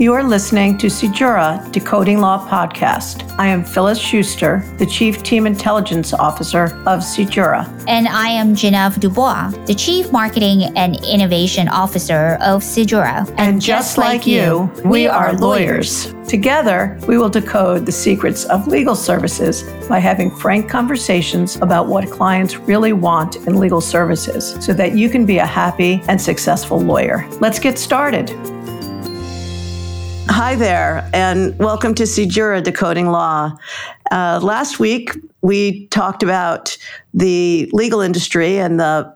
You are listening to SeedJura Decoding Law Podcast. I am Phyllis Schuster, the Chief Team Intelligence Officer of SeedJura. And I am Genevieve Dubois, the Chief Marketing and Innovation Officer of SeedJura. And, and just, just like, like you, we, we are lawyers. lawyers. Together, we will decode the secrets of legal services by having frank conversations about what clients really want in legal services so that you can be a happy and successful lawyer. Let's get started. Hi there, and welcome to SeedJura Decoding Law. Uh, last week, we talked about the legal industry and the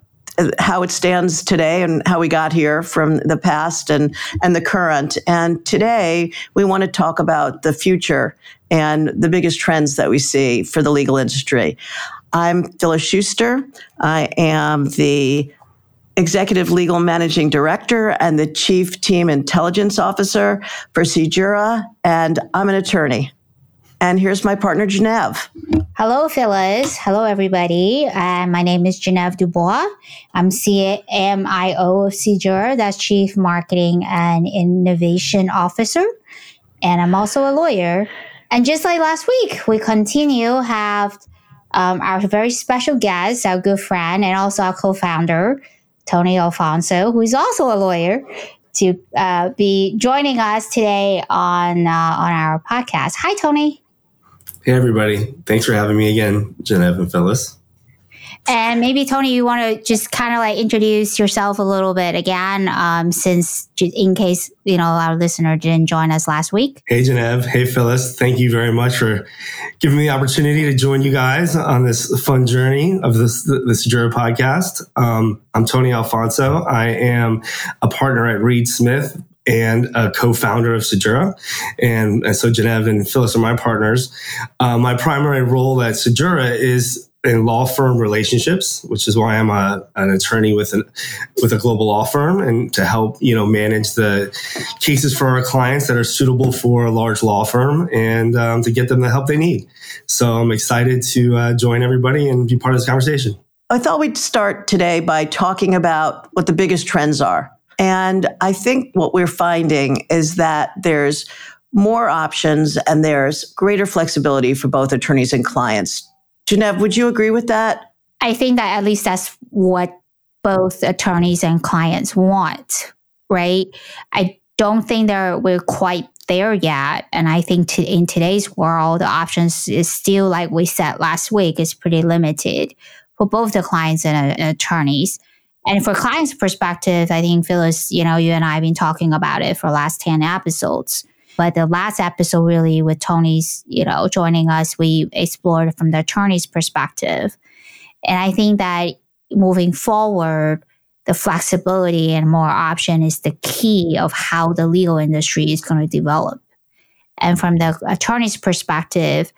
how it stands today and how we got here from the past and, and the current. And today we want to talk about the future and the biggest trends that we see for the legal industry. I'm Phyllis Schuster. I am the Executive Legal Managing Director and the Chief Team Intelligence Officer for SeedJura, and I'm an attorney. And here's my partner, Genev. Hello, Phyllis. Hello, everybody. Uh, my name is Genev Dubois. I'm CMIO of SeedJura, that's Chief Marketing and Innovation Officer. And I'm also a lawyer. And just like last week, we continue have um, our very special guest, our good friend, and also our co-founder, Tony Alfonso, who is also a lawyer, to uh, be joining us today on uh, on our podcast. Hi, Tony. Hey, everybody. Thanks for having me again, Genev and Phyllis. And maybe, Tony, you want to just kind of like introduce yourself a little bit again, um, since in case, you know, our listener didn't join us last week. Hey, Genev. Hey, Phyllis. Thank you very much for giving me the opportunity to join you guys on this fun journey of this, this Jura podcast. Um, I'm Tony Alfonso. I am a partner at Reed Smith, and a co-founder of SeedJura. And, and so Genev and Phyllis are my partners. Uh, my primary role at SeedJura is in law firm relationships, which is why I'm a, an attorney with an with a global law firm, and to help you know manage the cases for our clients that are suitable for a large law firm, and um, to get them the help they need. So I'm excited to uh, join everybody and be part of this conversation. I thought we'd start today by talking about what the biggest trends are and I think what we're finding is that there's more options and there's greater flexibility for both attorneys and clients. Genev, would you agree with that? I think that at least that's what both attorneys and clients want, right? I don't think that we're quite there yet. And I think to, in today's world, the options is still like we said last week is pretty limited for both the clients and, uh, and attorneys. And for clients' perspective, I think Phyllis, you know, you and I have been talking about it for last 10 episodes. But the last episode really with Tony's, you know, joining us, we explored from the attorney's perspective. And I think that moving forward, the flexibility and more option is the key of how the legal industry is going to develop. And from the attorney's perspective,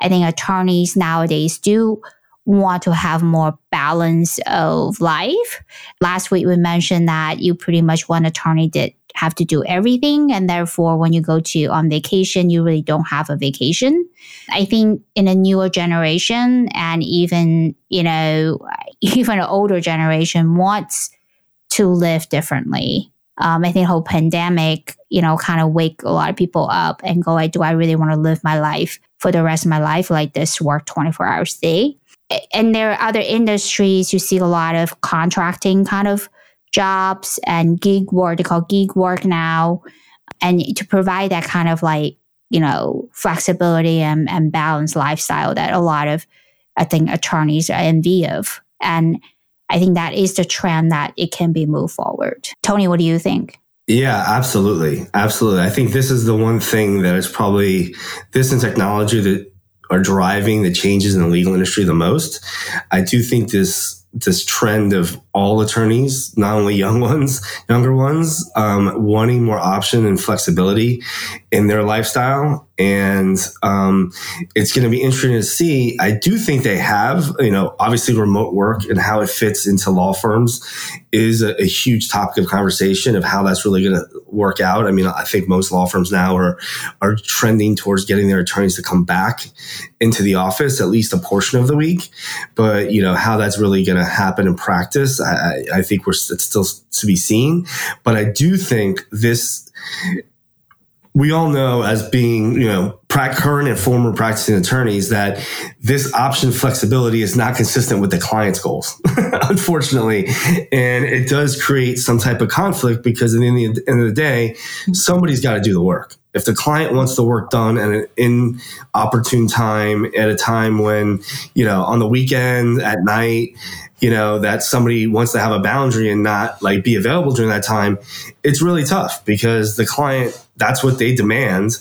I think attorneys nowadays do want to have more balance of life. Last week we mentioned that you pretty much one attorney did have to do everything and therefore when you go to on vacation you really don't have a vacation. I think in a newer generation and even, you know, even an older generation wants to live differently. Um, I think whole pandemic, you know, kind of wake a lot of people up and go, like, do I really want to live my life for the rest of my life like this, work 24 hours a day? And there are other industries you see a lot of contracting kind of jobs and gig work they call gig work now and to provide that kind of like you know flexibility and, and balanced lifestyle that a lot of i think attorneys are envy of and i think that is the trend that it can be moved forward tony what do you think yeah, absolutely. Absolutely. I think this is the one thing that is probably this and technology that are driving the changes in the legal industry the most. I do think this this trend of all attorneys, not only young ones, younger ones, um, wanting more option and flexibility in their lifestyle. And um, it's going to be interesting to see. I do think they have, you know, obviously remote work and how it fits into law firms is a, a huge topic of conversation of how that's really going to work out. I mean, I think most law firms now are are trending towards getting their attorneys to come back into the office at least a portion of the week. But you know how that's really going to happen in practice, I, I think we're it's still to be seen. But I do think this we all know as being, you know, current and former practicing attorneys that this option flexibility is not consistent with the client's goals, unfortunately. And it does create some type of conflict because at the end of the day, somebody's got to do the work. If the client wants the work done at an inopportune time, at a time when, you know, on the weekend, at night, you know, that somebody wants to have a boundary and not like be available during that time, it's really tough because the client, that's what they demand.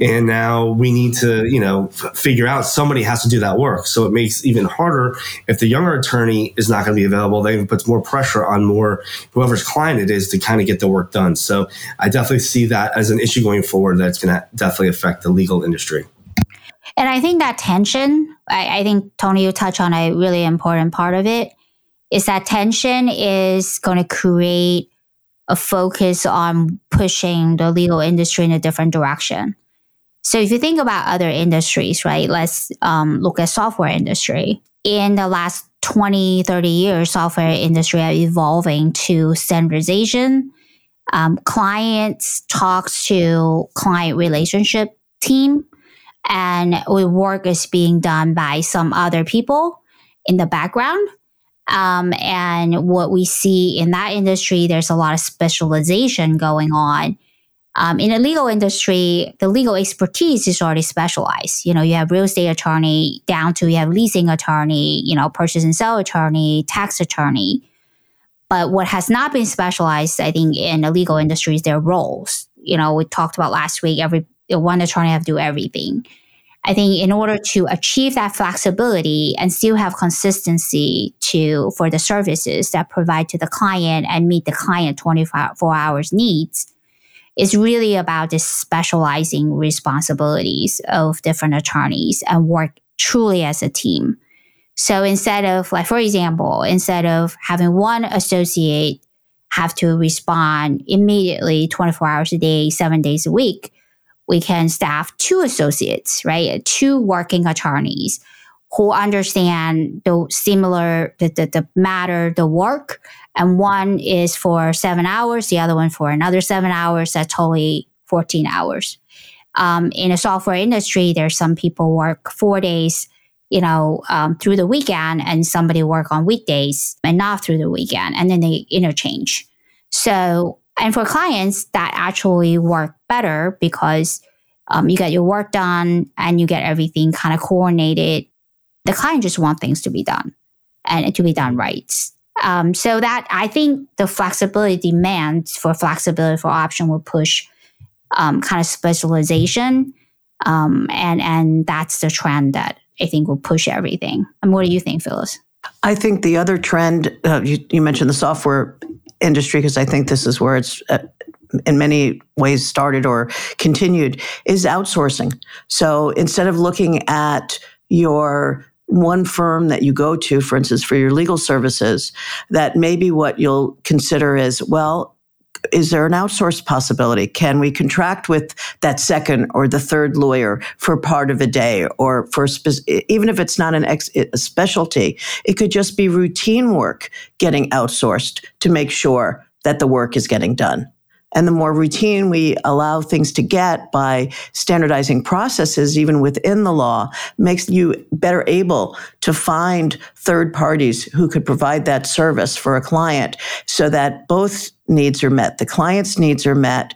And now we need to, you know, f- figure out somebody has to do that work. So it makes even harder if the younger attorney is not going to be available, then it puts more pressure on more whoever's client it is to kind of get the work done. So I definitely see that as an issue going forward that's going to definitely affect the legal industry. And I think that tension, I, I think Tony, you touch on a really important part of it is that tension is going to create a focus on pushing the legal industry in a different direction. So if you think about other industries, right, let's um, look at software industry. In the last 20, 30 years, software industry are evolving to standardization. Um, clients talks to client relationship team and work is being done by some other people in the background um, and what we see in that industry, there's a lot of specialization going on. Um, in the legal industry, the legal expertise is already specialized. You know, you have real estate attorney down to you have leasing attorney, you know, purchase and sell attorney, tax attorney. But what has not been specialized, I think, in the legal industry is their roles. You know, we talked about last week, every one attorney have to do everything. I think in order to achieve that flexibility and still have consistency to for the services that provide to the client and meet the client 24 hours needs is really about this specializing responsibilities of different attorneys and work truly as a team. So instead of like for example, instead of having one associate have to respond immediately 24 hours a day, 7 days a week, we can staff two associates, right? Two working attorneys who understand the similar, the, the, the matter, the work. And one is for seven hours, the other one for another seven hours. That's totally 14 hours. Um, in the software industry, there's some people work four days, you know, um, through the weekend and somebody work on weekdays and not through the weekend. And then they interchange. So and for clients, that actually work better because um, you get your work done and you get everything kind of coordinated. The client just want things to be done and to be done right. Um, so that I think the flexibility demand for flexibility for option will push um, kind of specialization, um, and and that's the trend that I think will push everything. And what do you think, Phyllis? I think the other trend uh, you, you mentioned the software industry because I think this is where it's uh, in many ways started or continued is outsourcing. So instead of looking at your one firm that you go to, for instance, for your legal services, that maybe what you'll consider is, well, is there an outsourced possibility? Can we contract with that second or the third lawyer for part of a day or for spe- even if it's not an ex- a specialty, it could just be routine work getting outsourced to make sure that the work is getting done. And the more routine we allow things to get by standardizing processes, even within the law, makes you better able to find third parties who could provide that service for a client so that both needs are met. The client's needs are met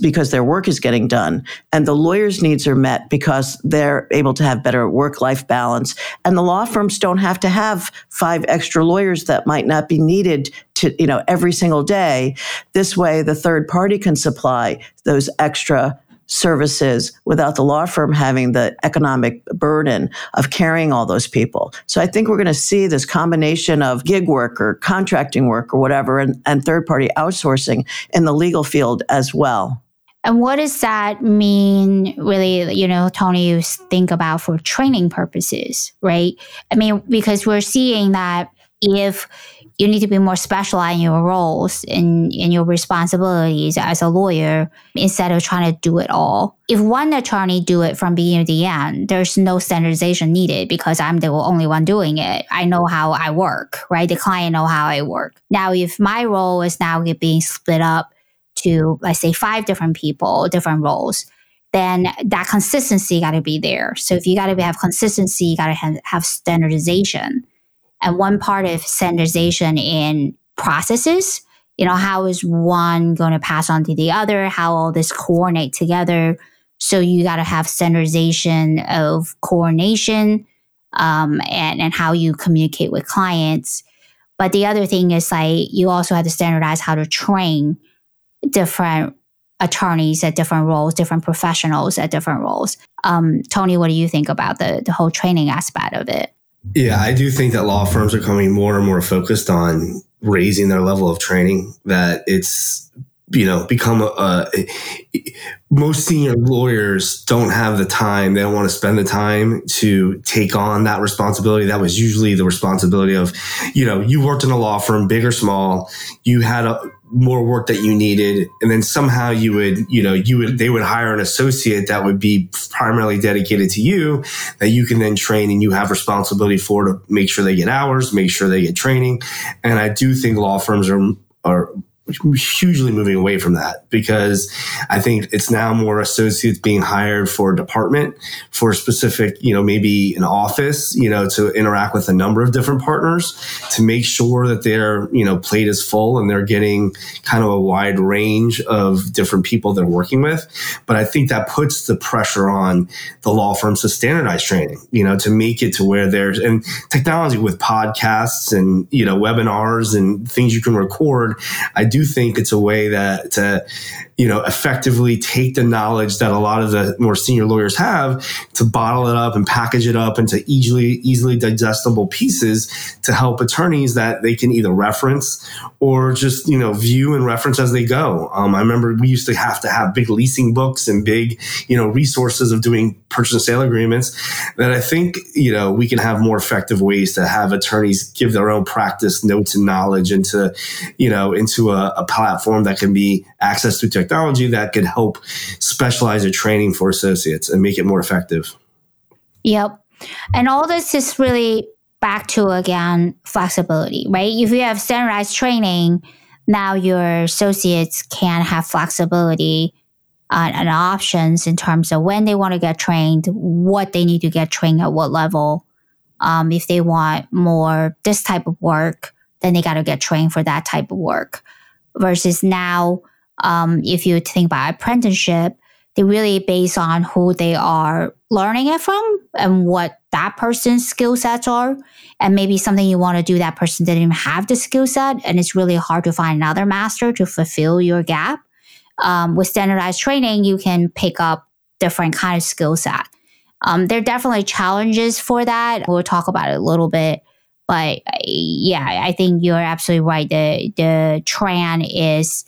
because their work is getting done, and the lawyer's needs are met because they're able to have better work life balance. And the law firms don't have to have five extra lawyers that might not be needed to, you know, every single day. This way, the third party can supply those extra services without the law firm having the economic burden of carrying all those people. So I think we're going to see this combination of gig work or contracting work or whatever and, and third party outsourcing in the legal field as well. And what does that mean, really, you know, Tony, you think about for training purposes, right? I mean, because we're seeing that if you need to be more specialized in your roles and in, your responsibilities as a lawyer instead of trying to do it all. If one attorney do it from beginning to the end, there's no standardization needed because I'm the only one doing it. I know how I work, right? The client know how I work. Now, if my role is now being split up to, let's say, five different people, different roles, then that consistency got to be there. So if you got to have consistency, you got to have, have standardization. And one part of standardization in processes, you know, how is one going to pass on to the other? How all this coordinate together? So you got to have standardization of coordination um, and, and how you communicate with clients. But the other thing is like you also have to standardize how to train different attorneys at different roles, different professionals at different roles. Um, Tony, what do you think about the the whole training aspect of it? Yeah, I do think that law firms are coming more and more focused on raising their level of training. That it's you know become a, a, most senior lawyers don't have the time they don't want to spend the time to take on that responsibility that was usually the responsibility of you know you worked in a law firm big or small you had a, more work that you needed. And then somehow you would you know you would they would hire an associate that would be primarily dedicated to you that you can then train and you have responsibility for to make sure they get hours make sure they get training. And i do think law firms are are hugely moving away from that because I think it's now more associates being hired for a department for a specific, you know, maybe an office, you know, to interact with a number of different partners to make sure that their, you know, plate is full and they're getting kind of a wide range of different people they're working with. But I think that puts the pressure on the law firms to standardize training, you know, to make it to where there's and technology with podcasts and, you know, webinars and things you can record. I do do think it's a way that to, you know, effectively take the knowledge that a lot of the more senior lawyers have to bottle it up and package it up into easily, easily digestible pieces to help attorneys that they can either reference or just, you know, view and reference as they go. Um, I remember we used to have to have big leasing books and big, you know, resources of doing purchase and sale agreements that I think, you know, we can have more effective ways to have attorneys give their own practice notes and knowledge into, you know, into a, a platform that can be accessed through technology that could help specialize a training for associates and make it more effective. Yep. And all this is really back to again flexibility, right? If you have standardized training, now your associates can have flexibility and options in terms of when they want to get trained, what they need to get trained at what level. Um, if they want more this type of work, then they got to get trained for that type of work versus now, um, if you think about apprenticeship, they really based on who they are learning it from and what that person's skill sets are. And maybe something you want to do, that person didn't even have the skill set. And it's really hard to find another master to fulfill your gap. Um, with standardized training, you can pick up different kind of skill set. Um, there are definitely challenges for that. We'll talk about it a little bit but yeah, I think you're absolutely right. The the trend is,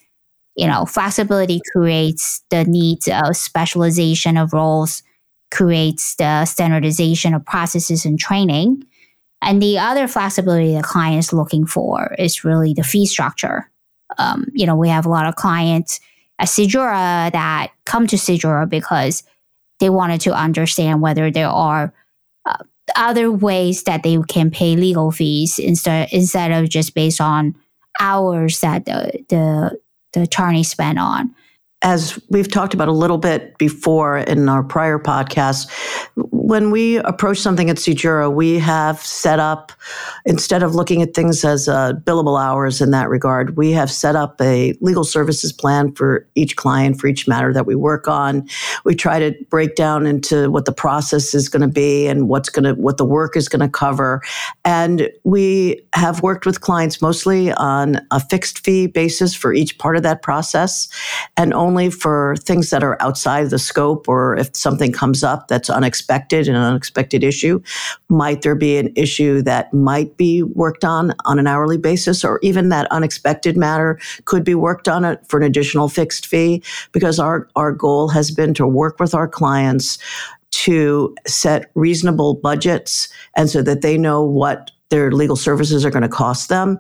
you know, flexibility creates the needs of specialization of roles, creates the standardization of processes and training. And the other flexibility the client is looking for is really the fee structure. Um, you know, we have a lot of clients at SeedJura that come to SeedJura because they wanted to understand whether there are uh, other ways that they can pay legal fees instead instead of just based on hours that the the, the attorney spent on as we've talked about a little bit before in our prior podcast, when we approach something at SeedJura, we have set up, instead of looking at things as uh, billable hours in that regard, we have set up a legal services plan for each client, for each matter that we work on. We try to break down into what the process is going to be and what's going to, what the work is going to cover. And we have worked with clients mostly on a fixed fee basis for each part of that process and only only for things that are outside the scope or if something comes up that's unexpected, an unexpected issue. Might there be an issue that might be worked on on an hourly basis or even that unexpected matter could be worked on it for an additional fixed fee? Because our, our goal has been to work with our clients to set reasonable budgets and so that they know what their legal services are going to cost them.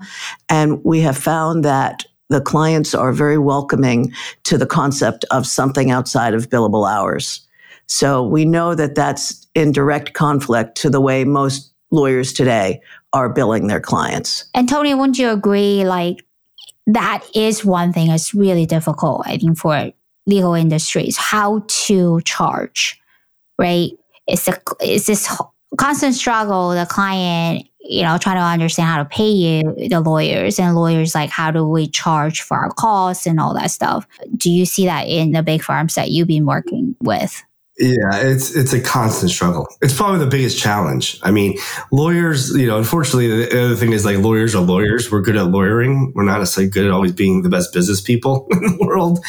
And we have found that the clients are very welcoming to the concept of something outside of billable hours. So we know that that's in direct conflict to the way most lawyers today are billing their clients. And Tony, wouldn't you agree? Like that is one thing that's really difficult, I think, for legal industries, how to charge, right? It's a, it's this constant struggle, the client, you know, trying to understand how to pay you, the lawyers, and lawyers like, how do we charge for our costs and all that stuff? Do you see that in the big firms that you've been working with? Yeah, it's it's a constant struggle. It's probably the biggest challenge. I mean, lawyers, you know, unfortunately, the other thing is like lawyers are lawyers. We're good at lawyering. We're not necessarily good at always being the best business people in the world.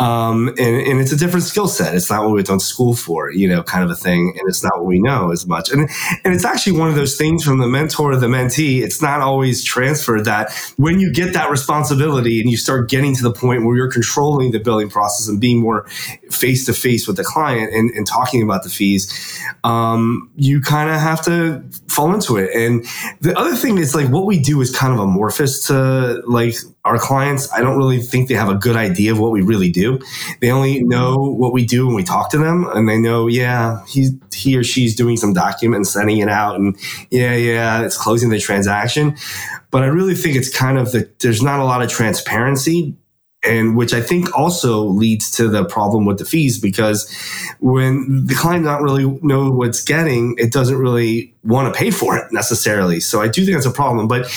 Um, and, and it's a different skill set. It's not what we went to school for, you know, kind of a thing. And it's not what we know as much. And and it's actually one of those things from the mentor to the mentee. It's not always transferred that when you get that responsibility and you start getting to the point where you're controlling the billing process and being more face to face with the client and and, talking about the fees, um, you kind of have to fall into it. And the other thing is like what we do is kind of amorphous to like our clients. I don't really think they have a good idea of what we really do. They only know what we do when we talk to them, and they know, yeah, he he or she's doing some document and sending it out, and yeah, yeah, it's closing the transaction. But I really think it's kind of that there's not a lot of transparency and which I think also leads to the problem with the fees because when the client not really know what's getting, it doesn't really want to pay for it necessarily. So I do think that's a problem. But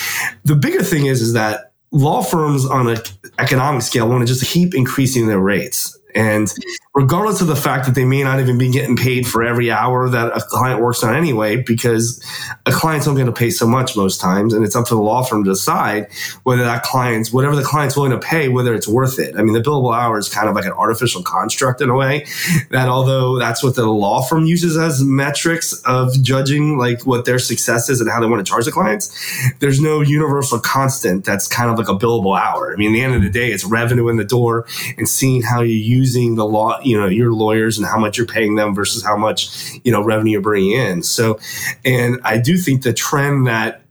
the bigger thing is, is that law firms on an economic scale want to just keep increasing their rates. And regardless of the fact that they may not even be getting paid for every hour that a client works on anyway, because a client's only going to pay so much most times, and it's up to the law firm to decide whether that client's whatever the client's willing to pay, whether it's worth it. I mean, the billable hour is kind of like an artificial construct in a way that although that's what the law firm uses as metrics of judging like what their success is and how they want to charge the clients, there's no universal constant that's kind of like a billable hour. I mean, the end of the day, it's revenue in the door and seeing how you're using the law you know your lawyers and how much you're paying them versus how much you know revenue you're bringing in. So, and I do think the trend that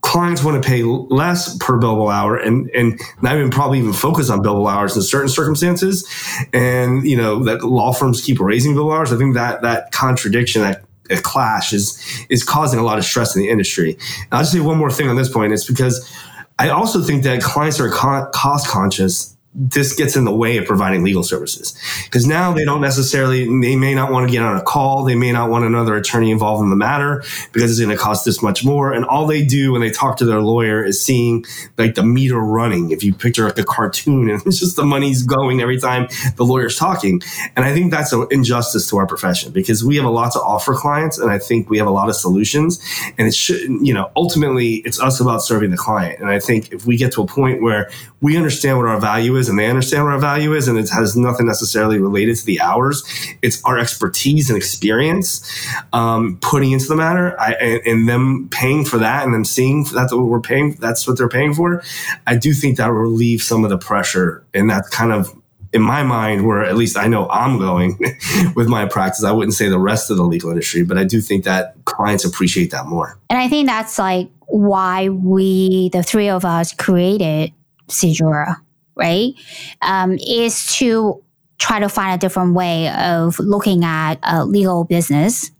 clients want to pay less per billable hour and and not even probably even focus on billable hours in certain circumstances and you know that law firms keep raising billable hours i think that that contradiction that clash is is causing a lot of stress in the industry and i'll just say one more thing on this point it's because i also think that clients are cost conscious this gets in the way of providing legal services. Because now they don't necessarily they may not want to get on a call they may not want another attorney involved in the matter because it's going to cost this much more. And all they do when they talk to their lawyer is seeing like the meter running. If you picture like a cartoon and it's just the money's going every time the lawyer's talking. And i think that's an injustice to our profession because we have a lot to offer clients and i think we have a lot of solutions. And it should you know ultimately it's us about serving the client. And i think if we get to a point where we understand what our value is and they understand what our value is and it has nothing necessarily related to the hours. It's our expertise and experience um, putting into the matter. I, and, and, them paying for that and them seeing that's what we're paying that's what they're paying for. I do think that will relieve some of the pressure and that kind of in my mind, where at least I know I'm going with my practice, I wouldn't say the rest of the legal industry, but I do think that clients appreciate that more. And I think that's like why we, the three of us, created SeedJura, right? Um, is to try to find a different way of looking at a legal business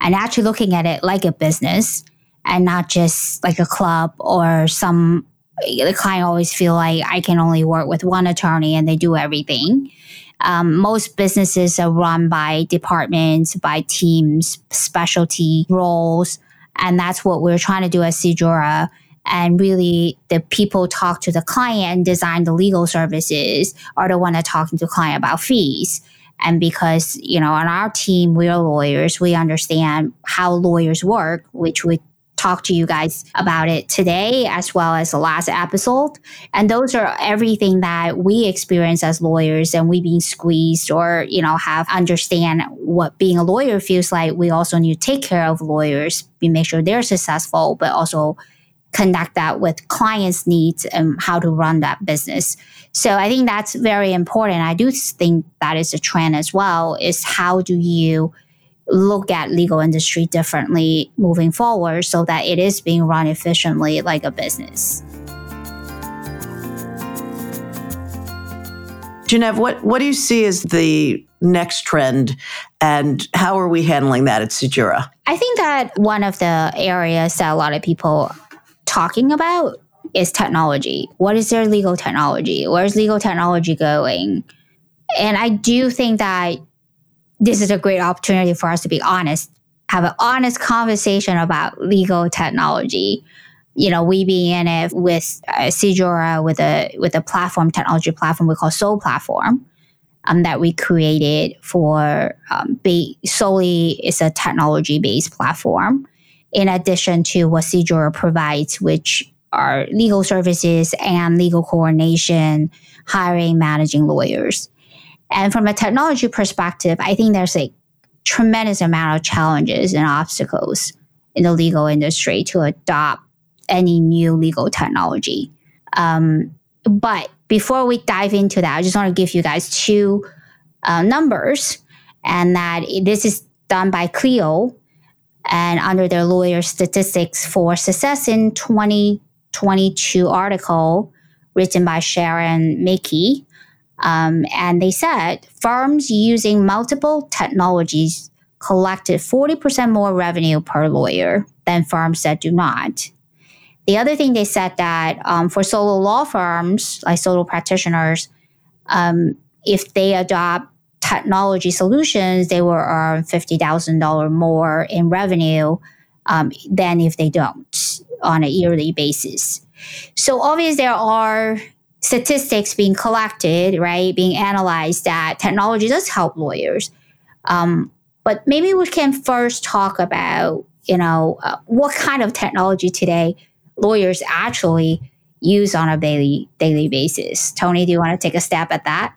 and actually looking at it like a business and not just like a club or some the client always feel like I can only work with one attorney and they do everything. Um, most businesses are run by departments, by teams, specialty roles, and that's what we're trying to do at SeedJura and really the people talk to the client and design the legal services are the one that talking to client about fees. And because you know on our team we're lawyers we understand how lawyers work which we talk to you guys about it today as well as the last episode. And those are everything that we experience as lawyers and we being squeezed or you know have understand what being a lawyer feels like. We also need to take care of lawyers we make sure they're successful but also connect that with clients' needs and how to run that business. So I think that's very important. I do think that is a trend as well, is how do you look at legal industry differently moving forward so that it is being run efficiently like a business. Genevieve, what, what do you see as the next trend and how are we handling that at SeedJura? I think that one of the areas that a lot of people talking about is technology. What is their legal technology? Where's legal technology going? And I do think that this is a great opportunity for us to be honest, have an honest conversation about legal technology. You know, we being in it with uh, with a with a platform technology platform we call Soul Platform, um, that we created for um, be, solely is a technology based platform. In addition to what SeedJura provides, which are legal services and legal coordination, hiring, managing lawyers. And from a technology perspective, I think there's a tremendous amount of challenges and obstacles in the legal industry to adopt any new legal technology. Um, but before we dive into that, I just want to give you guys two uh, numbers, and that this is done by Clio and under their lawyer statistics for success in 2022 article written by Sharon Miki. Um, and they said firms using multiple technologies collected 40% more revenue per lawyer than firms that do not. The other thing they said that um, for solo law firms, like solo practitioners, um, if they adopt technology solutions, they will earn $50,000 more in revenue um, than if they don't on a yearly basis. So obviously there are statistics being collected, right, being analyzed that technology does help lawyers. Um, but maybe we can first talk about, you know, uh, what kind of technology today lawyers actually use on a daily daily basis. Tony, do you want to take a stab at that?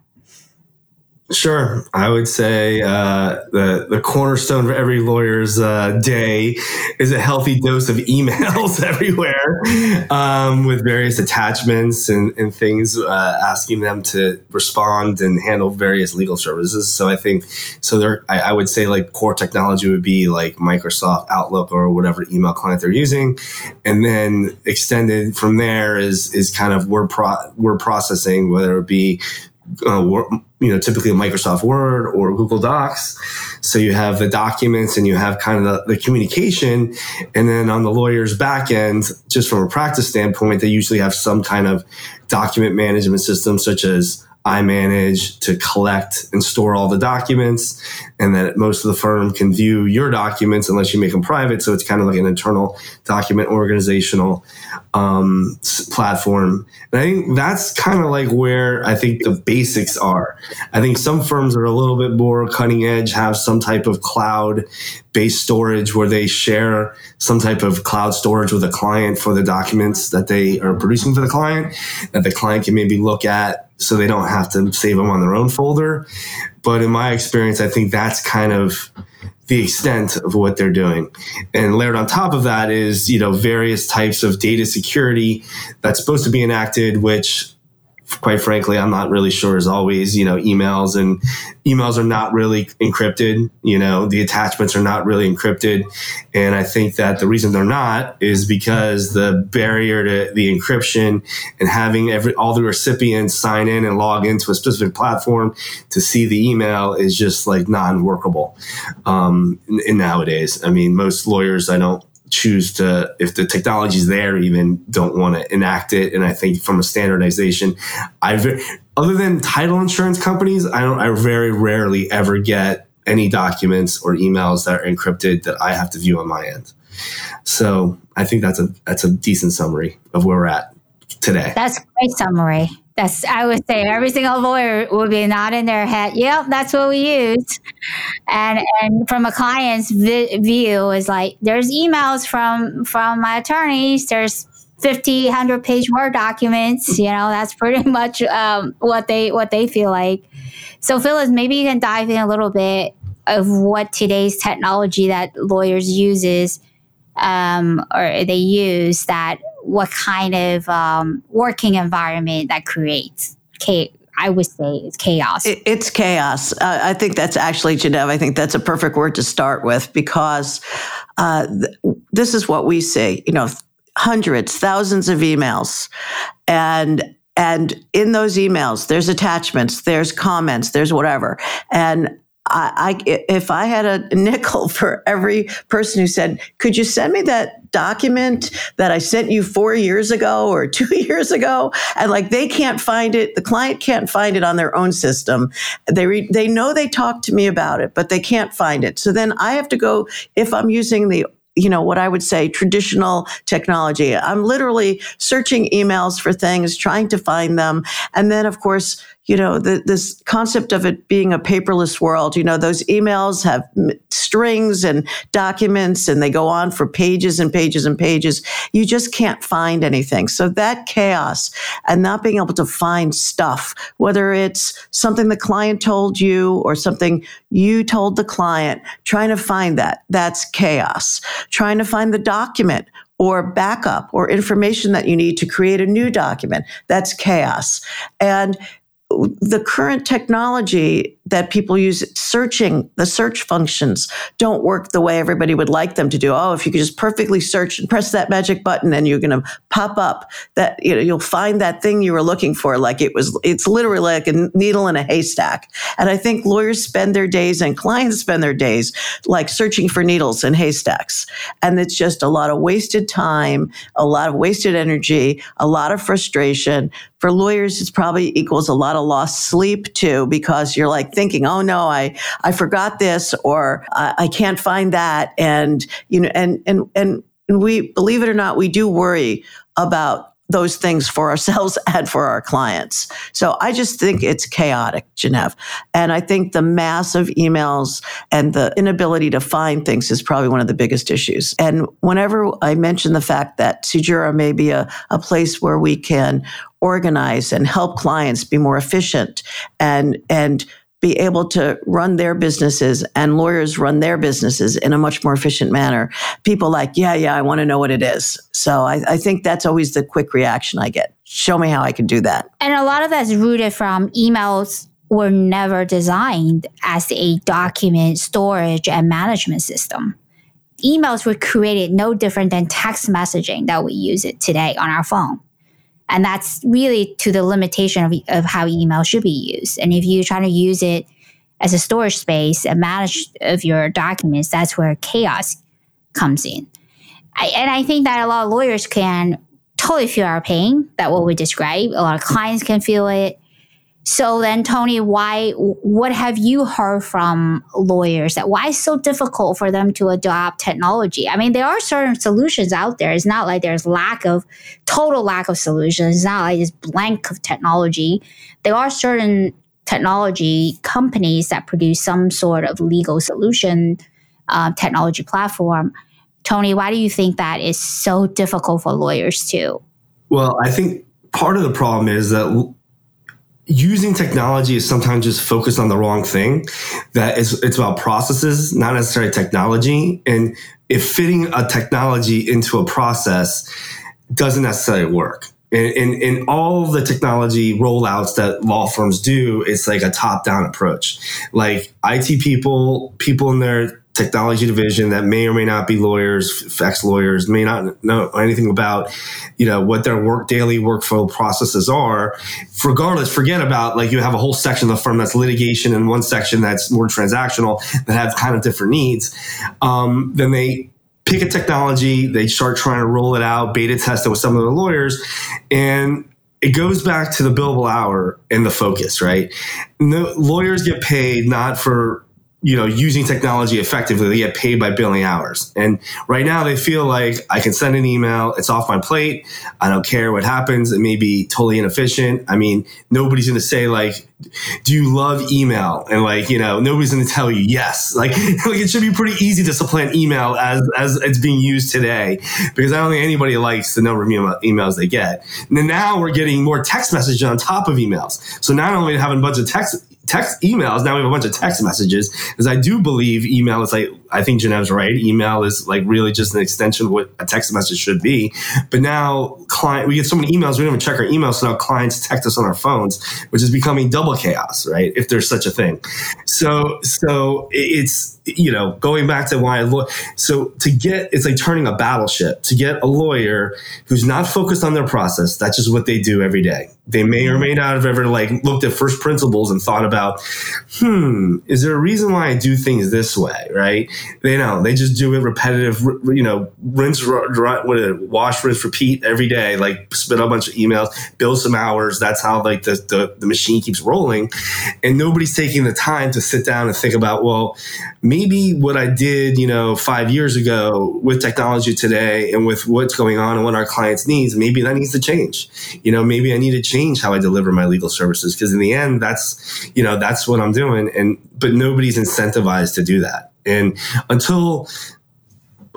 Sure, I would say uh, the the cornerstone of every lawyer's uh, day is a healthy dose of emails everywhere, um, with various attachments and, and things uh, asking them to respond and handle various legal services. So I think so. There, I, I, would say like core technology would be like Microsoft Outlook or whatever email client they're using, and then extended from there is is kind of word pro- word processing, whether it be uh, you know, typically Microsoft Word or Google Docs. So you have the documents and you have kind of the, the, communication. And then on the lawyer's back end, just from a practice standpoint, they usually have some kind of document management system, such as iManage to collect and store all the documents, and that most of the firm can view your documents unless you make them private. So it's kind of like an internal document organizational um, platform. And I think that's kind of like where I think the basics are. I think some firms are a little bit more cutting edge, have some type of cloud based storage where they share some type of cloud storage with a client for the documents that they are producing for the client that the client can maybe look at so they don't have to save them on their own folder. But in my experience, I think that's kind of the extent of what they're doing. And layered on top of that is, you know, various types of data security that's supposed to be enacted, which quite frankly, I'm not really sure as always, you know, emails and emails are not really encrypted. You know, the attachments are not really encrypted. And I think that the reason they're not is because the barrier to the encryption and having every, all the recipients sign in and log into a specific platform to see the email is just like non-workable. Um, in nowadays, I mean, most lawyers, I don't choose to, if the technology's there, even don't want to enact it. And I think from a standardization, I've other than title insurance companies, I don't. I very rarely ever get any documents or emails that are encrypted that I have to view on my end. So I think that's a that's a decent summary of where we're at today. That's a great summary. That's I would say every single lawyer would be nodding their head. Yep, that's what we use. And and from a client's vi- view is like there's emails from from my attorneys. There's 50 100 page word documents you know that's pretty much um, what they what they feel like so phyllis maybe you can dive in a little bit of what today's technology that lawyers uses um, or they use that what kind of um, working environment that creates. I would say it's chaos. it's chaos. Uh, I think that's actually, Genev, I think that's a perfect word to start with because uh, th- this is what we see, you know, hundreds, thousands of emails. And and in those emails, there's attachments, there's comments, there's whatever. And I, I, if I had a nickel for every person who said, "Could you send me that document that I sent you four years ago or two years ago?" and like they can't find it, the client can't find it on their own system. They re, they know they talked to me about it, but they can't find it. So then I have to go if I'm using the you know, what I would say traditional technology. I'm literally searching emails for things, trying to find them. And then, of course, you know, the, this concept of it being a paperless world, you know, those emails have strings and documents and they go on for pages and pages and pages. You just can't find anything. So that chaos and not being able to find stuff, whether it's something the client told you or something you told the client, trying to find that, that's chaos. Trying to find the document or backup or information that you need to create a new document. That's chaos. And the current technology that people use searching the search functions don't work the way everybody would like them to do. Oh if you could just perfectly search and press that magic button and you're going to pop up that you know you'll find that thing you were looking for. Like it was it's literally like a needle in a haystack. And i think lawyers spend their days and clients spend their days like searching for needles in haystacks. And it's just a lot of wasted time a lot of wasted energy a lot of frustration. For lawyers, it's probably equals a lot of lost sleep too, because you're like thinking, oh no, I, I forgot this or I, I can't find that. And, you know, and, and, and, we believe it or not, we do worry about those things for ourselves and for our clients. So I just think it's chaotic, Genev. And I think the mass of emails and the inability to find things is probably one of the biggest issues. And whenever I mention the fact that SeedJura may be a, a place where we can organize and help clients be more efficient and, and be able to run their businesses and lawyers run their businesses in a much more efficient manner. People like, yeah, yeah, I want to know what it is. So I, I, think that's always the quick reaction I get. Show me how I can do that. And a lot of that's rooted from emails were never designed as a document storage and management system. Emails were created no different than text messaging that we use it today on our phone. And that's really to the limitation of, of how email should be used. And if you're trying to use it as a storage space and manage of your documents, that's where chaos comes in. I, and I think that a lot of lawyers can totally feel our pain, that what we describe. A lot of clients can feel it. So then, Tony, why? What have you heard from lawyers that why it's so difficult for them to adopt technology? I mean, there are certain solutions out there. It's not like there's lack of total lack of solutions. It's not like it's blank of technology. There are certain technology companies that produce some sort of legal solution uh, technology platform. Tony, why do you think that is so difficult for lawyers too? Well, I think part of the problem is that using technology is sometimes just focused on the wrong thing. That is, it's, about processes, not necessarily technology. And if fitting a technology into a process doesn't necessarily work. In, in, in all the technology rollouts that law firms do, it's like a top down approach. Like IT people, people in their technology division that may or may not be lawyers, ex lawyers, may not know anything about, you know, what their work daily workflow processes are. Regardless, forget about like you have a whole section of the firm that's litigation and one section that's more transactional that have kind of different needs. Um, then they pick a technology, they start trying to roll it out, beta test it with some of the lawyers, and it goes back to the billable hour and the focus, right? No, lawyers get paid not for you know, using technology effectively, they get paid by billing hours. And right now they feel like I can send an email, it's off my plate. I don't care what happens. It may be totally inefficient. I mean, nobody's going to say like, do you love email? And like, you know, nobody's going to tell you yes. Like, like it should be pretty easy to supplant email as, as it's being used today because I don't think anybody likes the number of emails they get. And now we're getting more text messages on top of emails. So not only having a bunch of text text emails. Now we have a bunch of text messages because I do believe email is like, I think Genev's right. Email is like really just an extension of what a text message should be. But now client, we get so many emails, we don't even check our emails. So now clients text us on our phones, which is becoming double chaos, right? If there's such a thing. So, so it's, you know, going back to why I look, so to get, it's like turning a battleship to get a lawyer who's not focused on their process. That's just what they do every day. They may or may not have ever like looked at first principles and thought about, hmm, is there a reason why I do things this way, right? They know they just do it repetitive, you know, rinse, wash, rinse, repeat every day, like spit a bunch of emails, build some hours. That's how like the, the, the machine keeps rolling. And nobody's taking the time to sit down and think about, well, maybe what I did, you know, five years ago with technology today and with what's going on and what our clients needs, maybe that needs to change. You know, maybe I need to change how I deliver my legal services because in the end, that's, you know, that's what I'm doing. And, but nobody's incentivized to do that. And until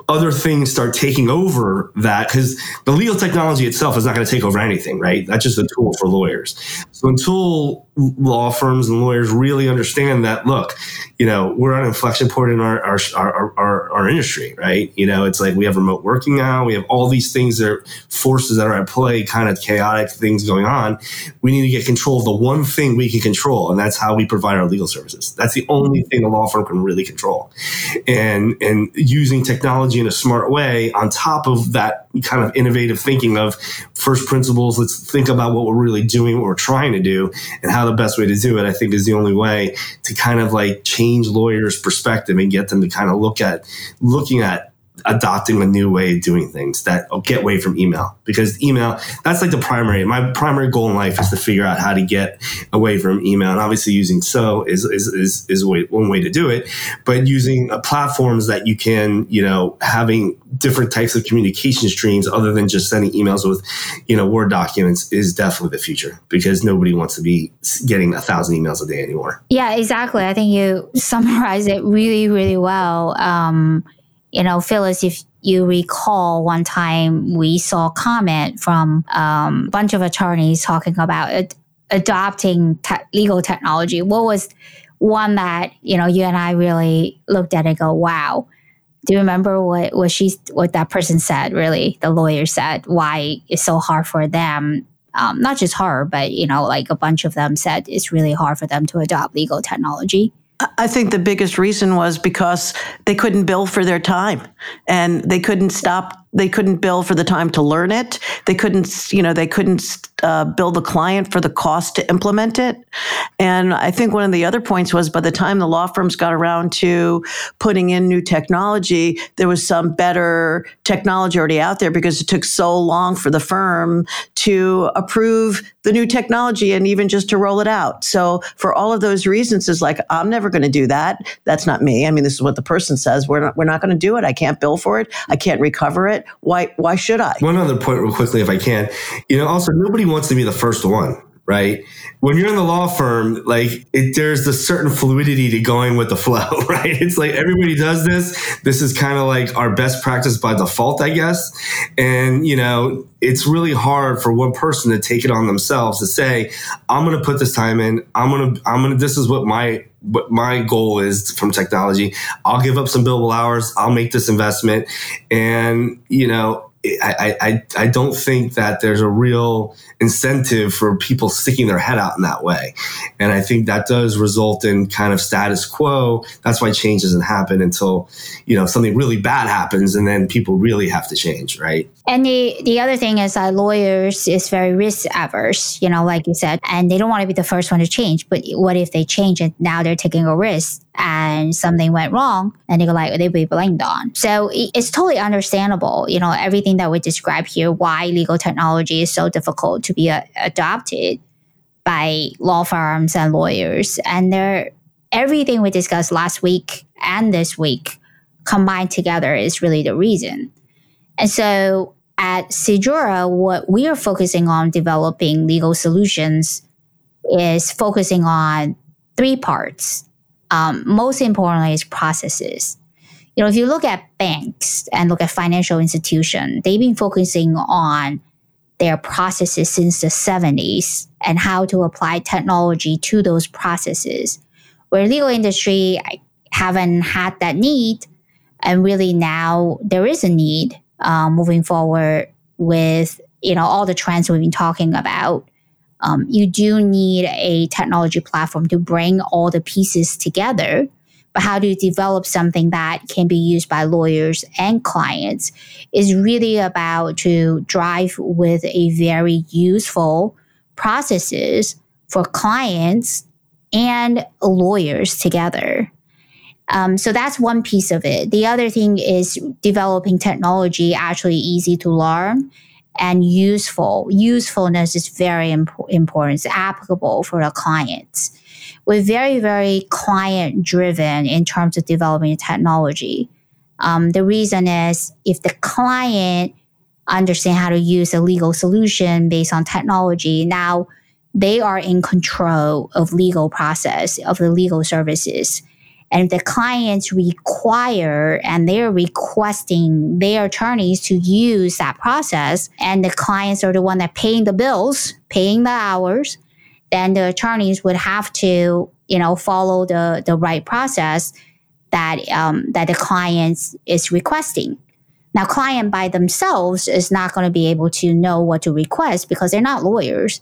other things start taking over that because the legal technology itself is not going to take over anything, right? That's just a tool for lawyers. So until law firms and lawyers really understand that, look, you know, we're at an inflection point in our our, our, our, our industry, right? You know, it's like we have remote working now. We have all these things that are forces that are at play, kind of chaotic things going on. We need to get control of the one thing we can control, and that's how we provide our legal services. That's the only thing a law firm can really control. And and using technology in a smart way on top of that kind of innovative thinking of first principles, let's think about what we're really doing, what we're trying to do, and how the best way to do it, I think is the only way to kind of like change lawyers' perspective and get them to kind of look at looking at adopting a new way of doing things that get away from email. Because email that's like the primary my primary goal in life is to figure out how to get away from email. And obviously using so is is is, is way, one way to do it. But using uh, platforms that you can you know having different types of communication streams other than just sending emails with you know word documents is definitely the future because nobody wants to be getting a thousand emails a day anymore. Yeah exactly. I think you summarize it really really well. Um, you know, Phyllis, if you recall one time we saw a comment from um, a bunch of attorneys talking about ad- adopting te- legal technology. What was one that, you know, you and I really looked at and go, wow. Do you remember what, what she what that person said, really? The lawyer said why it's so hard for them um, not just her, but you know, like a bunch of them said it's really hard for them to adopt legal technology. I think the biggest reason was because they couldn't bill for their time and they couldn't stop they couldn't bill for the time to learn it. They couldn't, you know, they couldn't uh, bill the client for the cost to implement it. And I think one of the other points was by the time the law firms got around to putting in new technology, there was some better technology already out there because it took so long for the firm to approve the new technology and even just to roll it out. So for all of those reasons, is like I'm never going to do that. That's not me. I mean, this is what the person says. We're not. We're not going to do it. I can't bill for it. I can't recover it. Why why should I? One other point real quickly if I can. You know, also nobody wants to be the first one right? When you're in the law firm, like it, there's a certain fluidity to going with the flow, right? It's like everybody does this. This is kind of like our best practice by default, I guess. And, you know, it's really hard for one person to take it on themselves to say, I'm going to put this time in. I'm going to, I'm going to, this is what my, what my goal is from technology. I'll give up some billable hours. I'll make this investment. And, you know, I, I, I don't think that there's a real incentive for people sticking their head out in that way. And I think that does result in kind of status quo. That's why change doesn't happen until, you know, something really bad happens and then people really have to change, right? And the, the other thing is that lawyers is very risk averse, you know, like you said, and they don't want to be the first one to change. But what if they change and now they're taking a risk? And something went wrong and they go like they be blamed on so it's totally understandable you know everything that we describe here why legal technology is so difficult to be uh, adopted by law firms and lawyers. And there, everything we discussed last week and this week combined together is really the reason. And so at SeedJura, what we are focusing on developing legal solutions is focusing on three parts. Um, most importantly, is processes. You know, if you look at banks and look at financial institutions, they've been focusing on their processes since the 70s and how to apply technology to those processes. Where legal industry haven't had that need, and really now there is a need um, moving forward with you know all the trends we've been talking about. Um, you do need a technology platform to bring all the pieces together but how to develop something that can be used by lawyers and clients is really about to drive with a very useful processes for clients and lawyers together. Um, so that's one piece of it. The other thing is developing technology actually easy to learn and useful. Usefulness is very imp- important. It's applicable for the clients. We're very, very client driven in terms of developing technology. Um, the reason is if the client understand how to use a legal solution based on technology, now they are in control of legal process of the legal services and the clients require and they're requesting their attorneys to use that process. And the clients are the one that paying the bills paying the hours. Then the attorneys would have to you know follow the the right process that um, that the client is requesting. Now client by themselves is not going to be able to know what to request because they're not lawyers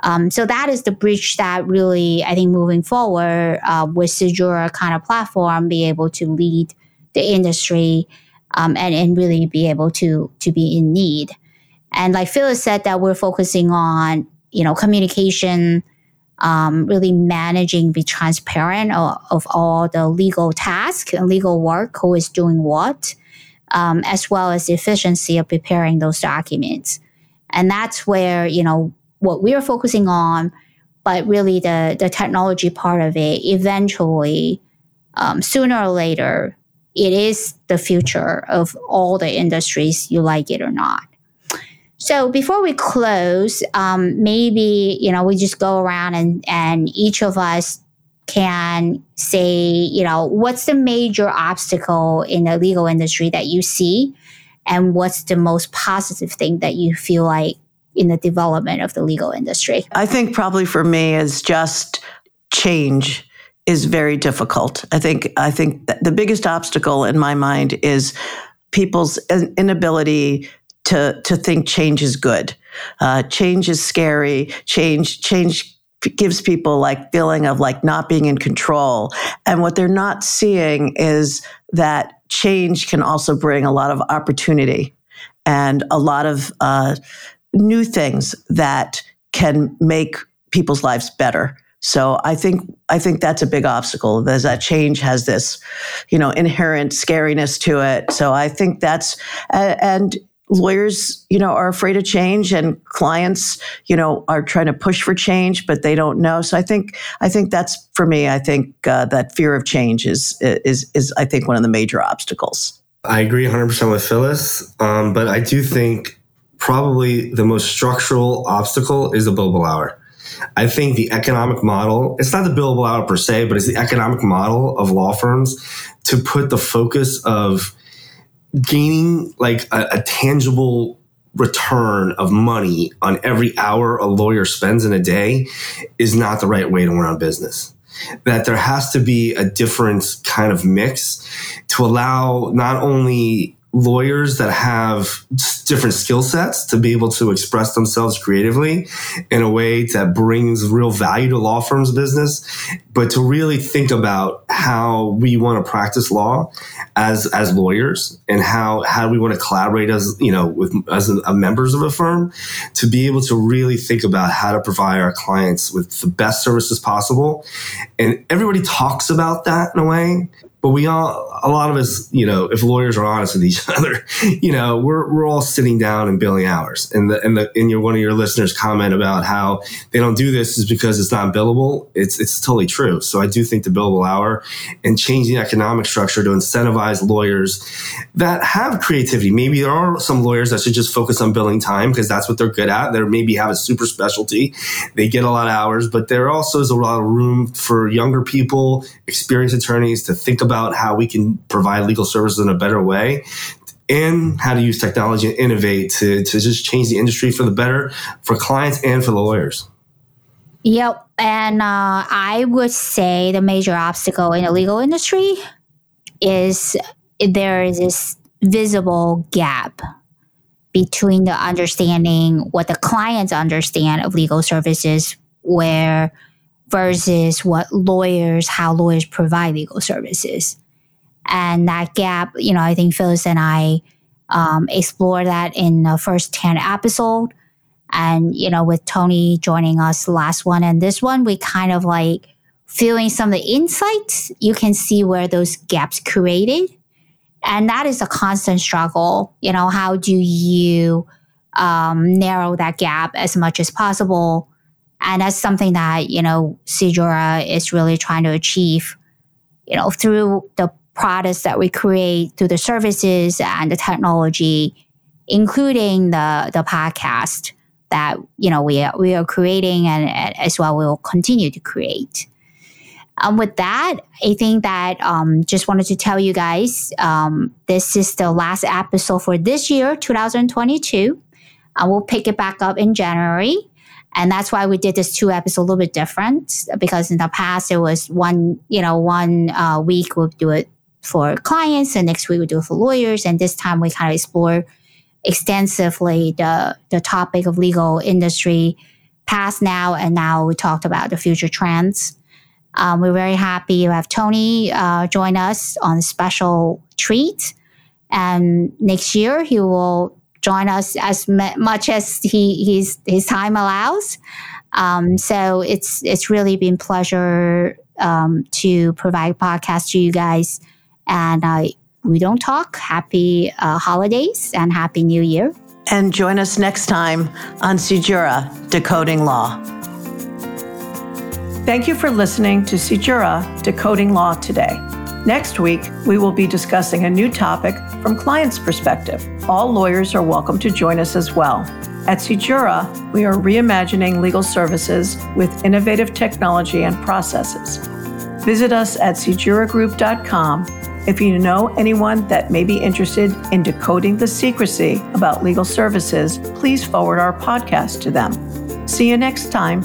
um, so that is the bridge that really, I think, moving forward uh, with SeedJura kind of platform, be able to lead the industry um, and and really be able to to be in need. And like Phyllis said, that we're focusing on you know communication, um, really managing, be transparent of, of, all the legal tasks and legal work, who is doing what, um, as well as the efficiency of preparing those documents. And that's where you know what we're focusing on, but really the, the technology part of it, eventually, um, sooner or later, it is the future of all the industries, you like it or not. So before we close, um, maybe you know we just go around and and each of us can say you know what's the major obstacle in the legal industry that you see, and what's the most positive thing that you feel like in the development of the legal industry? I think probably for me is just change is very difficult. I think I think the biggest obstacle in my mind is people's inability to to think change is good. Uh, change is scary. Change change gives people like feeling of like not being in control. And what they're not seeing is that change can also bring a lot of opportunity and a lot of uh, new things that can make people's lives better. So I think I think that's a big obstacle. There's that change has this, you know, inherent scariness to it. So I think that's and lawyers, you know, are afraid of change, and clients, you know, are trying to push for change, but they don't know. So I think I think that's for me. I think uh, that fear of change is is is I think one of the major obstacles. I agree 100 percent with Phyllis, um, but I do think probably the most structural obstacle is the billable hour. I think the economic model, it's not the billable hour per se, but it's the economic model of law firms to put the focus of gaining like a, a tangible return of money on every hour a lawyer spends in a day is not the right way to run a business that there has to be a different kind of mix to allow not only lawyers that have different skill sets to be able to express themselves creatively in a way that brings real value to law firms business. But to really think about how we want to practice law as as lawyers and how how we want to collaborate as you know with as a, members of a firm to be able to really think about how to provide our clients with the best services possible. And everybody talks about that in a way but we all, a lot of us, you know, if lawyers are honest with each other, you know, we're, we're all sitting down and billing hours. And the, and the, and your, one of your listeners comment about how they don't do this is because it's not billable. It's, it's totally true. So I do think the billable hour and changing economic structure to incentivize lawyers that have creativity. Maybe there are some lawyers that should just focus on billing time because that's what they're good at. They maybe have a super specialty. They get a lot of hours, but there also is a lot of room for younger people, experienced attorneys to think about about how we can provide legal services in a better way and how to use technology and innovate to, to just change the industry for the better for clients and for the lawyers. Yep. And uh, I would say the major obstacle in the legal industry is there is this visible gap between the understanding what the clients understand of legal services where versus what lawyers, how lawyers provide legal services. And that gap, you know, I think Phyllis and I um, explore that in the first 10 episode. And, you know, with Tony joining us last one and this one, we kind of like feeling some of the insights, you can see where those gaps created. And that is a constant struggle. You know, how do you um, narrow that gap as much as possible? And that's something that, you know, SeedJura is really trying to achieve, you know, through the products that we create, through the services and the technology, including the, the podcast that, you know, we are, we are creating and, and as well we will continue to create. Um, with that, I think that um, just wanted to tell you guys um, this is the last episode for this year, 2022. I will pick it back up in January. And that's why we did this two episodes a little bit different because in the past it was one, you know, one uh, week we'll do it for clients and next week we do it for lawyers. And this time we kind of explore extensively the, the topic of legal industry past now and now we talked about the future trends. Um, we're very happy to have Tony uh, join us on a special treat. And next year he will join us as much as he his his time allows. Um, so it's it's really been pleasure um, to provide podcast to you guys, and uh, we don't talk. Happy uh, holidays and happy New Year. And join us next time on SeedJura Decoding Law. Thank you for listening to SeedJura Decoding Law today. Next week, we will be discussing a new topic from clients' perspective. All lawyers are welcome to join us as well. At SeedJura, we are reimagining legal services with innovative technology and processes. Visit us at seedjuragroup.com if you know anyone that may be interested in decoding the secrecy about legal services, please forward our podcast to them. See you next time